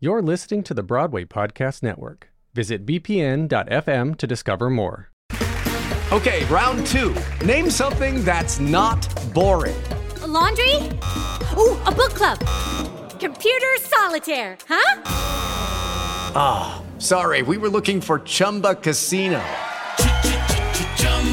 You're listening to the Broadway Podcast Network. Visit bpn.fm to discover more. Okay, round two. Name something that's not boring. A laundry? Ooh, a book club. Computer solitaire, huh? Ah, oh, sorry, we were looking for Chumba Casino.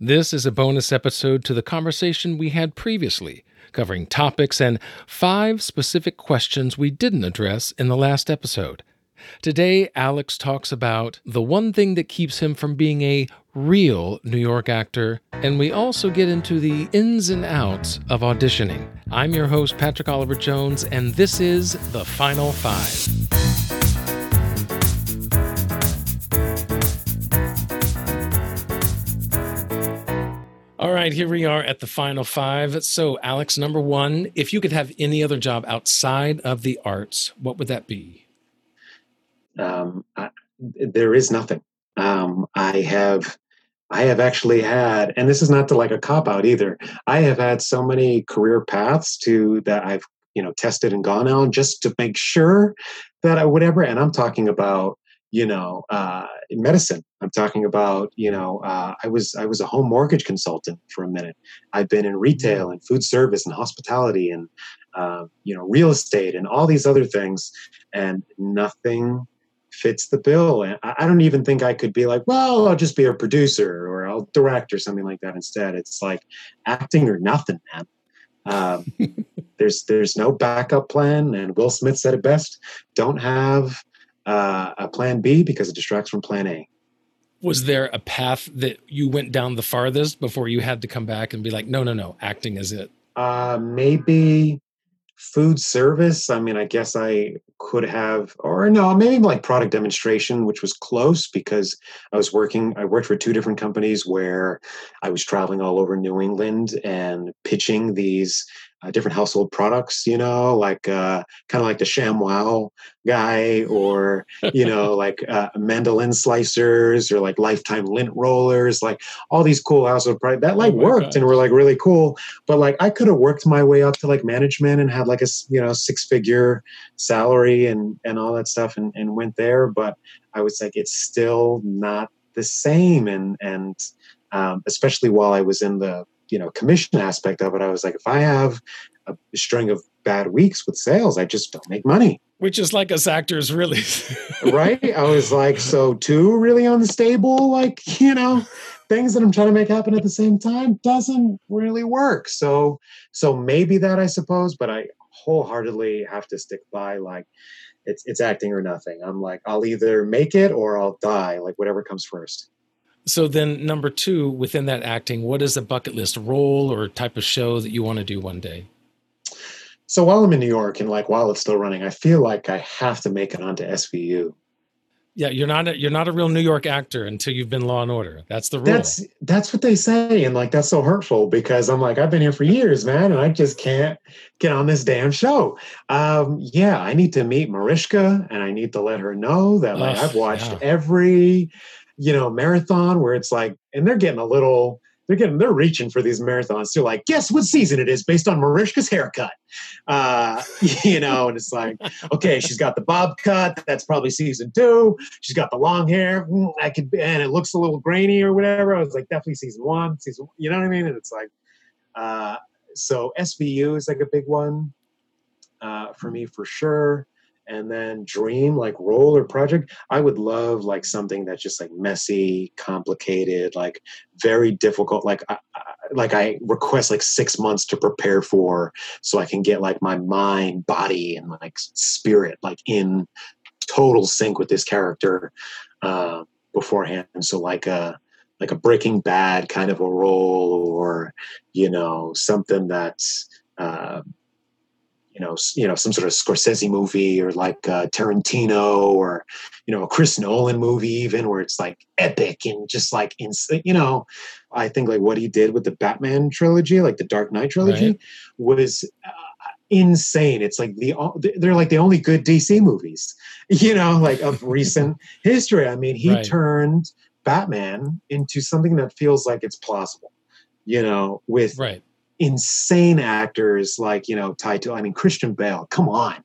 This is a bonus episode to the conversation we had previously, covering topics and five specific questions we didn't address in the last episode. Today, Alex talks about the one thing that keeps him from being a real New York actor, and we also get into the ins and outs of auditioning. I'm your host, Patrick Oliver Jones, and this is The Final Five. All right, here we are at the final five. So, Alex, number one, if you could have any other job outside of the arts, what would that be? Um, I, there is nothing. Um, I have, I have actually had, and this is not to like a cop out either. I have had so many career paths to that I've you know tested and gone on just to make sure that I would ever. And I'm talking about you know uh, medicine. I'm talking about you know uh, i was i was a home mortgage consultant for a minute. I've been in retail mm-hmm. and food service and hospitality and uh, you know real estate and all these other things and nothing fits the bill. And I, I don't even think i could be like well i'll just be a producer or i'll direct or something like that instead. It's like acting or nothing man. Um, there's there's no backup plan and will smith said it best don't have uh, a plan B because it distracts from plan A. Was there a path that you went down the farthest before you had to come back and be like, no, no, no, acting is it? Uh, maybe food service. I mean, I guess I could have, or no, maybe like product demonstration, which was close because I was working, I worked for two different companies where I was traveling all over New England and pitching these uh, different household products, you know, like uh, kind of like the ShamWow guy, or you know, like uh, mandolin slicers, or like Lifetime lint rollers, like all these cool household products that like oh worked God. and were like really cool. But like I could have worked my way up to like management and had like a you know six figure salary and and all that stuff, and and went there. But I was like, it's still not the same, and and um, especially while I was in the you know commission aspect of it i was like if i have a string of bad weeks with sales i just don't make money. Which is like us actors really. Right? I was like so two really unstable like you know things that i'm trying to make happen at the same time doesn't really work. So so maybe that i suppose but i wholeheartedly have to stick by like it's it's acting or nothing. I'm like i'll either make it or i'll die like whatever comes first so then, number two, within that acting, what is a bucket list role or type of show that you want to do one day? So while I'm in New York and like while it's still running, I feel like I have to make it onto SVU. Yeah, you're not a, you're not a real New York actor until you've been Law and Order. That's the rule. That's that's what they say, and like that's so hurtful because I'm like I've been here for years, man, and I just can't get on this damn show. Um, yeah, I need to meet Mariska, and I need to let her know that like I've watched yeah. every you know, marathon where it's like, and they're getting a little, they're getting, they're reaching for these marathons too. Like, guess what season it is based on Mariska's haircut? Uh, you know, and it's like, okay, she's got the bob cut. That's probably season two. She's got the long hair. Mm, I could, and it looks a little grainy or whatever. I was like, definitely season one, season, you know what I mean? And it's like, uh, so SVU is like a big one uh, for me for sure and then dream like role or project i would love like something that's just like messy complicated like very difficult like I, I, like I request like six months to prepare for, so I can get like my mind, body, and like spirit like in total sync with this character uh, beforehand. So like a like a Breaking Bad kind of a role, or you know something that's uh, you know you know some sort of Scorsese movie or like uh, Tarantino or you know a Chris Nolan movie even where it's like epic and just like in you know I think like what he did with the Batman trilogy like the Dark Knight trilogy right. was uh, insane it's like the they're like the only good DC movies you know like of recent history I mean he right. turned Batman into something that feels like it's plausible you know with right insane actors like you know tied to I mean Christian Bale, come on,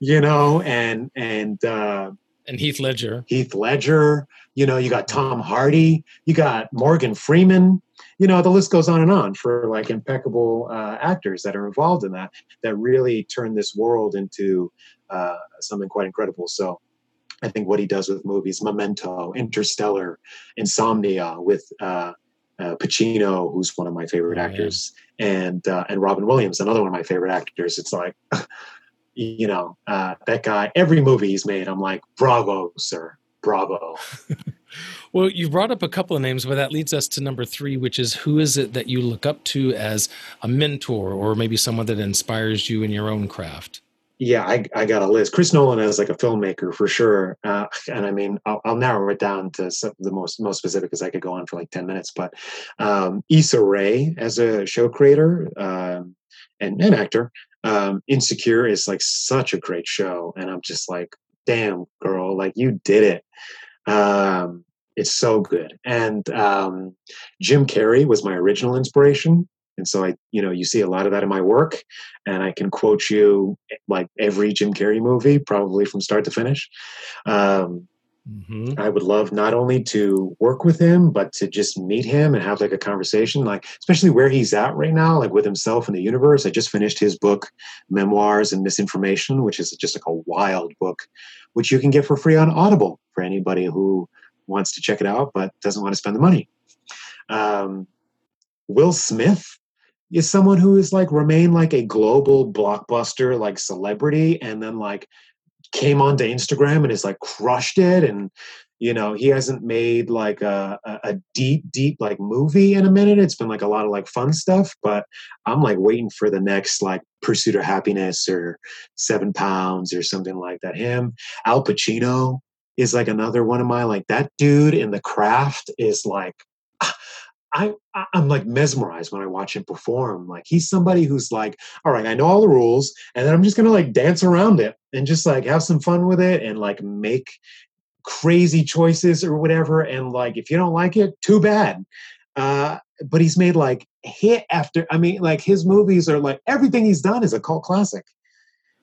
you know, and and uh, and Heath Ledger, Heath Ledger, you know, you got Tom Hardy, you got Morgan Freeman, you know, the list goes on and on for like impeccable uh, actors that are involved in that that really turn this world into uh, something quite incredible. So. I think what he does with movies, Memento, Interstellar, Insomnia, with uh, uh, Pacino, who's one of my favorite oh, actors, and uh, and Robin Williams, another one of my favorite actors. It's like, you know, uh, that guy. Every movie he's made, I'm like, bravo, sir, bravo. well, you brought up a couple of names, but that leads us to number three, which is who is it that you look up to as a mentor, or maybe someone that inspires you in your own craft? Yeah, I, I got a list. Chris Nolan as like a filmmaker for sure, uh, and I mean, I'll, I'll, narrow it down to some, the most most specific because I could go on for like ten minutes. But um, Issa Rae as a show creator um, and an actor, um, Insecure is like such a great show, and I'm just like, damn girl, like you did it. Um, it's so good. And um, Jim Carrey was my original inspiration and so I, you know, you see a lot of that in my work, and I can quote you like every Jim Carrey movie, probably from start to finish. Um, mm-hmm. I would love not only to work with him, but to just meet him and have like a conversation, like especially where he's at right now, like with himself and the universe. I just finished his book, Memoirs and Misinformation, which is just like a wild book, which you can get for free on Audible for anybody who wants to check it out but doesn't want to spend the money. Um, Will Smith is someone who is like remained like a global blockbuster like celebrity and then like came onto Instagram and is like crushed it and you know he hasn't made like a, a, deep deep like movie in a minute. It's been like a lot of like fun stuff but i'm like waiting for the next like pursuit of happiness or seven pounds or something like that. Him al pacino is like another one of my like that dude in the craft is like I, I'm like mesmerized when I watch him perform. Like he's somebody who's like, all right, I know all the rules, and then I'm just gonna like dance around it and just like have some fun with it and like make crazy choices or whatever. And like, if you don't like it, too bad. Uh, but he's made like hit after. I mean, like his movies are like everything he's done is a cult classic.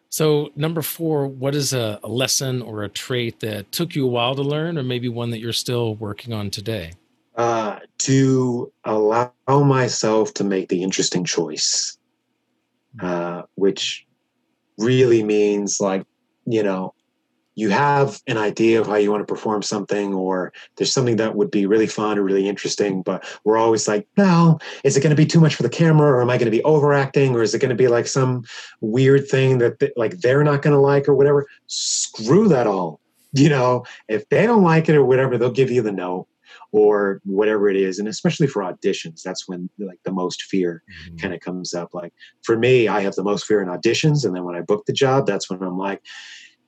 So, number four, what is a, a lesson or a trait that took you a while to learn, or maybe one that you're still working on today? uh, to allow myself to make the interesting choice, uh, which really means like, you know, you have an idea of how you want to perform something, or there's something that would be really fun or really interesting, but we're always like, no, is it going to be too much for the camera, or am I going to be overacting, or is it going to be like some weird thing that th- like they're not going to like or whatever? Screw that all. You know, if they don't like it or whatever, they'll give you the no or whatever it is and especially for auditions that's when like the most fear mm-hmm. kind of comes up. Like for me i have the most fear in auditions and then when i book the job that's when i'm like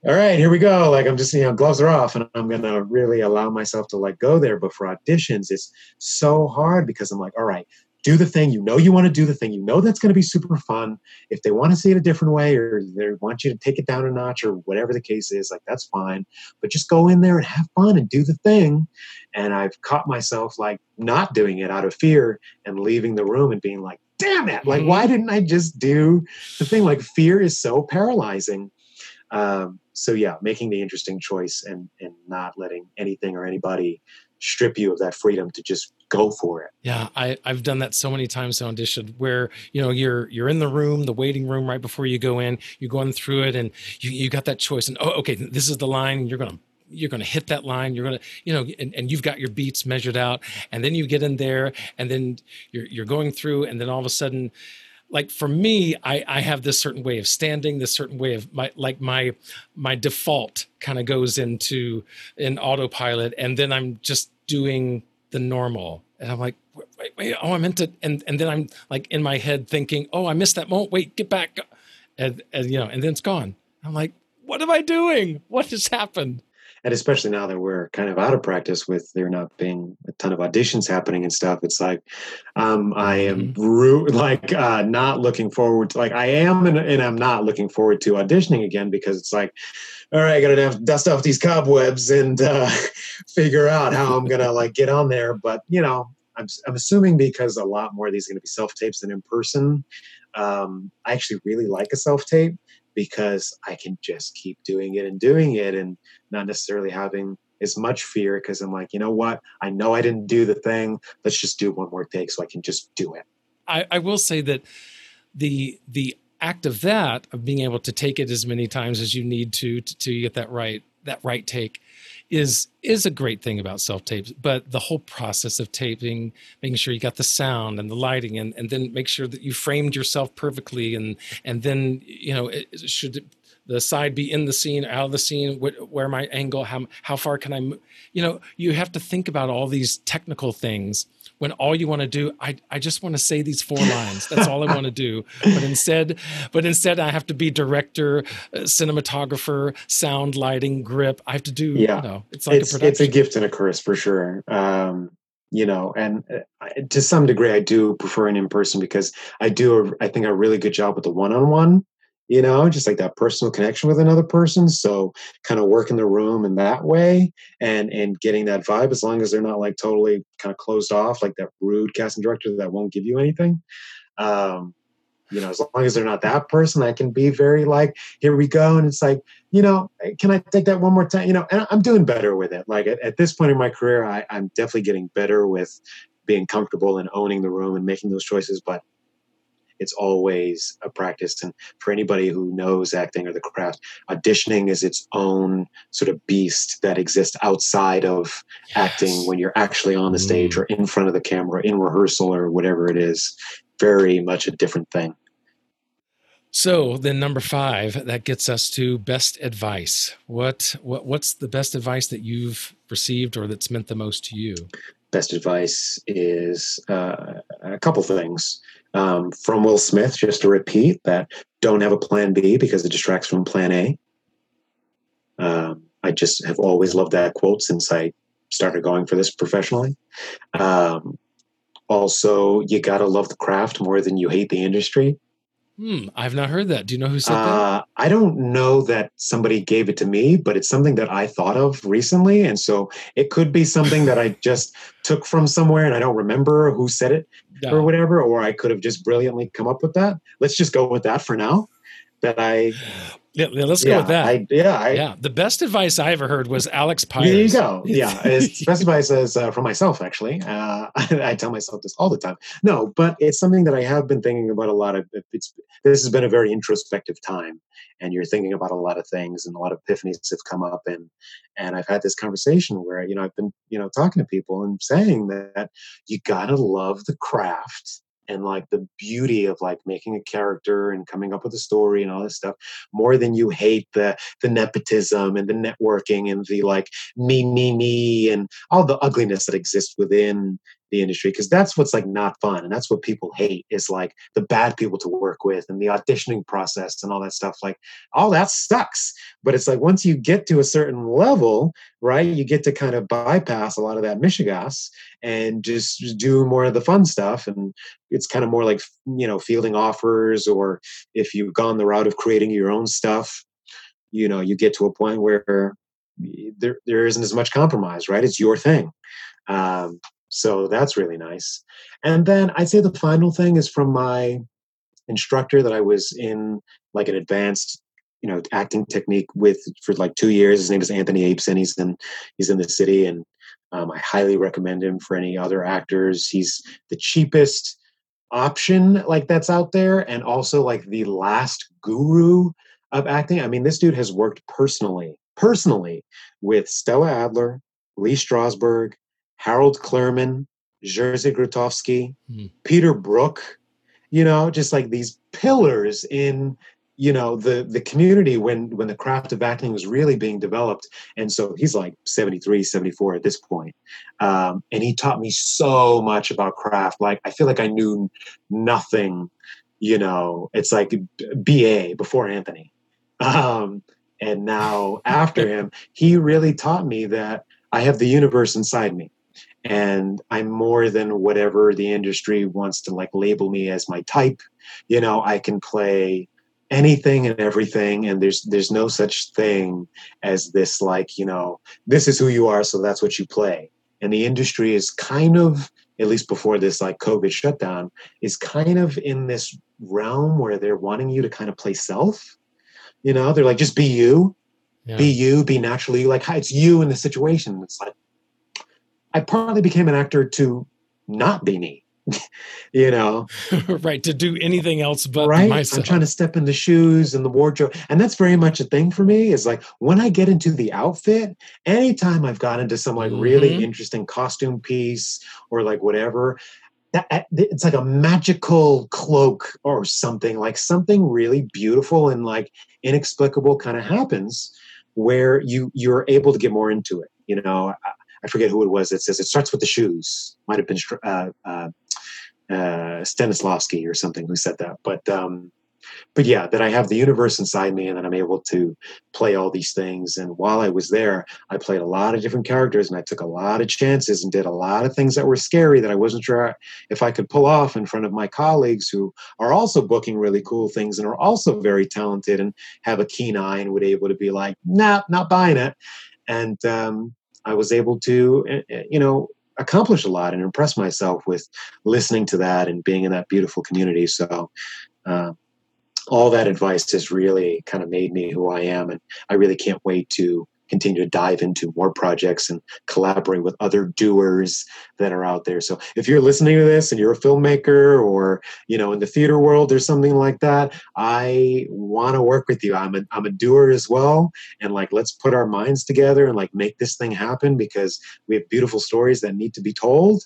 all right here we go. Like i'm just you know gloves are off and i'm gonna really allow myself to like go there. But for auditions it's so hard because i'm like all right do the thing you know you want to do the thing you know that's going to be super fun. If they want to see it a different way or they want you to take it down a notch or whatever the case is like that's fine. But just go in there and have fun and do the thing. And i've caught myself like not doing it out of fear and leaving the room and being like damn it like why mm-hmm. didn't i just do the thing? Like fear is so paralyzing. Um, so yeah making the interesting choice and and not letting anything or anybody strip you of that freedom to just go for it. Yeah, I, I've done that so many times to audition where, you know, you're you're in the room, the waiting room right before you go in, you're going through it and you, you got that choice and oh okay, this is the line, you're gonna you're going to hit that line. You're going to, you know, and, and you've got your beats measured out, and then you get in there, and then you're you're going through, and then all of a sudden, like for me, I I have this certain way of standing, this certain way of my like my my default kind of goes into an autopilot, and then I'm just doing the normal, and I'm like, wait, wait, oh, I meant to, and and then I'm like in my head thinking, oh, I missed that moment. Wait, get back, and and you know, and then it's gone. I'm like, what am I doing? What has happened? And especially now that we're kind of out of practice with there not being a ton of auditions happening and stuff it's like um, i am mm-hmm. like uh, not looking forward to like i am and, and, i'm not looking forward to auditioning again because it's like all right i gotta have, dust off these cobwebs and uh, figure out how i'm gonna like get on there but you know I'm, I'm assuming because a lot more of these are going to be self tapes than in person um, i actually really like a self tape because I can just keep doing it and doing it and not necessarily having as much fear because I'm like, you know what? I know I didn't do the thing. Let's just do one more take so I can just do it. I, I will say that the the act of that of being able to take it as many times as you need to to, to get that right that right take is is a great thing about self tapes but the whole process of taping making sure you got the sound and the lighting and, and then make sure that you framed yourself perfectly and and then you know it, should the side be in the scene out of the scene where my angle how how far can i you know you have to think about all these technical things when all you want to do I, I just want to say these four lines that's all i want to do. But instead but instead i have to be director uh, cinematographer sound lighting grip i have to do yeah. you know, it's like it's, a it's a gift and a curse for sure um you know and uh, to some degree i do prefer an in-person because i do a, I think a really good job with the one-on-one you know, just like that personal connection with another person. So kind of work in the room in that way and and getting that vibe as long as they're not like totally kind of closed off, like that rude casting director that won't give you anything. Um, you know, as long as they're not that person, I can be very like, here we go. And it's like, you know, can I take that one more time? You know, and I'm doing better with it. Like at, at this point in my career, I, I'm definitely getting better with being comfortable and owning the room and making those choices. But it's always a practice. And for anybody who knows acting or the craft, auditioning is its own sort of beast that exists outside of yes. acting when you're actually on the stage mm. or in front of the camera, in rehearsal or whatever it is. Very much a different thing. So then number five, that gets us to best advice. What what what's the best advice that you've received or that's meant the most to you? Best advice is uh, a couple things um, from Will Smith, just to repeat that don't have a plan B because it distracts from plan A. Um, I just have always loved that quote since I started going for this professionally. Um, also, you got to love the craft more than you hate the industry. Hmm, I've not heard that. Do you know who said uh, that? I don't know that somebody gave it to me, but it's something that I thought of recently. And so it could be something that I just took from somewhere and I don't remember who said it yeah. or whatever, or I could have just brilliantly come up with that. Let's just go with that for now. That I yeah, let's go with that. I, yeah, I, yeah. The best advice I ever heard was Alex Pires. There you go. Yeah, it's best advice is uh, from myself. Actually, uh, I, I, tell myself this all the time. No, but it's something that I have been thinking about a lot of. It's this has been a very introspective time, and you're thinking about a lot of things, and a lot of epiphanies have come up, and and I've had this conversation where you know I've been you know talking to people and saying that you gotta love the craft and like the beauty of like making a character and coming up with a story and all this stuff more than you hate the the nepotism and the networking and the like me me me and all the ugliness that exists within the industry because that's what's like not fun and that's what people hate is like the bad people to work with and the auditioning process and all that stuff like all that sucks. But it's like once you get to a certain level right you get to kind of bypass a lot of that mishigas and just do more of the fun stuff and it's kind of more like you know fielding offers or if you've gone the route of creating your own stuff you know you get to a point where there, there isn't as much compromise right? It's your thing. Um, so that's really nice. And then I'd say the final thing is from my instructor that I was in like an advanced, you know, acting technique with for like two years. His name is Anthony Abeson. He's in he's in the city, and um, I highly recommend him for any other actors. He's the cheapest option like that's out there, and also like the last guru of acting. I mean, this dude has worked personally personally with Stella Adler, Lee Strasberg, Harold Clurman, Jerzy Grotowski, Hmm. Peter Brook, you know, just like these pillars in you know the the community when when the craft of acting was really being developed. And so he's like 73 74 at this point. Um, and he taught me so much about craft. Like i feel like i knew nothing you know it's like ba before anthony. Um, and now after him he really taught me that i have the universe inside me and i'm more than whatever the industry wants to like label me as my type. You know i can play anything and everything and there's there's no such thing as this like you know this is who you are so that's what you play. And the industry is kind of at least before this like covid shutdown is kind of in this realm where they're wanting you to kind of play self. You know they're like just be you. Yeah. be you be naturally like hi it's you in the situation. It's like i partly became an actor to not be me you know right. To do anything else but right myself. i'm trying to step in the shoes and the wardrobe and that's very much a thing for me is like when i get into the outfit anytime i've got into some like really Mhm. interesting costume piece or like whatever that it's like a magical cloak or something like something really beautiful and like inexplicable kind of happens where you you're able to get more into it you know i, forget who it was that says it starts with the shoes might have been uh, uh, uh, Stanislavski or something who said that. But um, but yeah, that I have the universe inside me and that I'm able to play all these things. And while I was there, I played a lot of different characters and I took a lot of chances and did a lot of things that were scary that I wasn't sure if I could pull off in front of my colleagues who are also booking really cool things and are also very talented and have a keen eye and would able to be like, nah, not buying it. And um, I was able to, eh, eh, you know, accomplish a lot and impress myself with listening to that and being in that beautiful community. So, uh, all that advice has really kind of made me who I am, and I really can't wait to continue to dive into more projects and collaborate with other doers that are out there. So if you're listening to this and you're a filmmaker or you know in the theater world or something like that, I want to work with you. I'm a I'm a doer as well, and like let's put our minds together and like make this thing happen because we have beautiful stories that need to be told.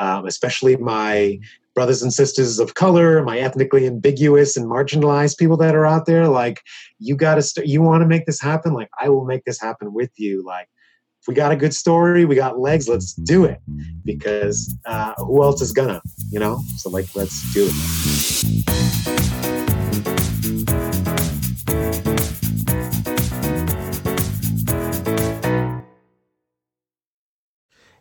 Um, especially my brothers and sisters of color, my ethnically ambiguous and marginalized people that are out there. Like, you got to, st- you want to make this happen? Like, I will make this happen with you. Like, if we got a good story, we got legs, let's do it. Because uh, who else is gonna, you know? So, like, let's do it.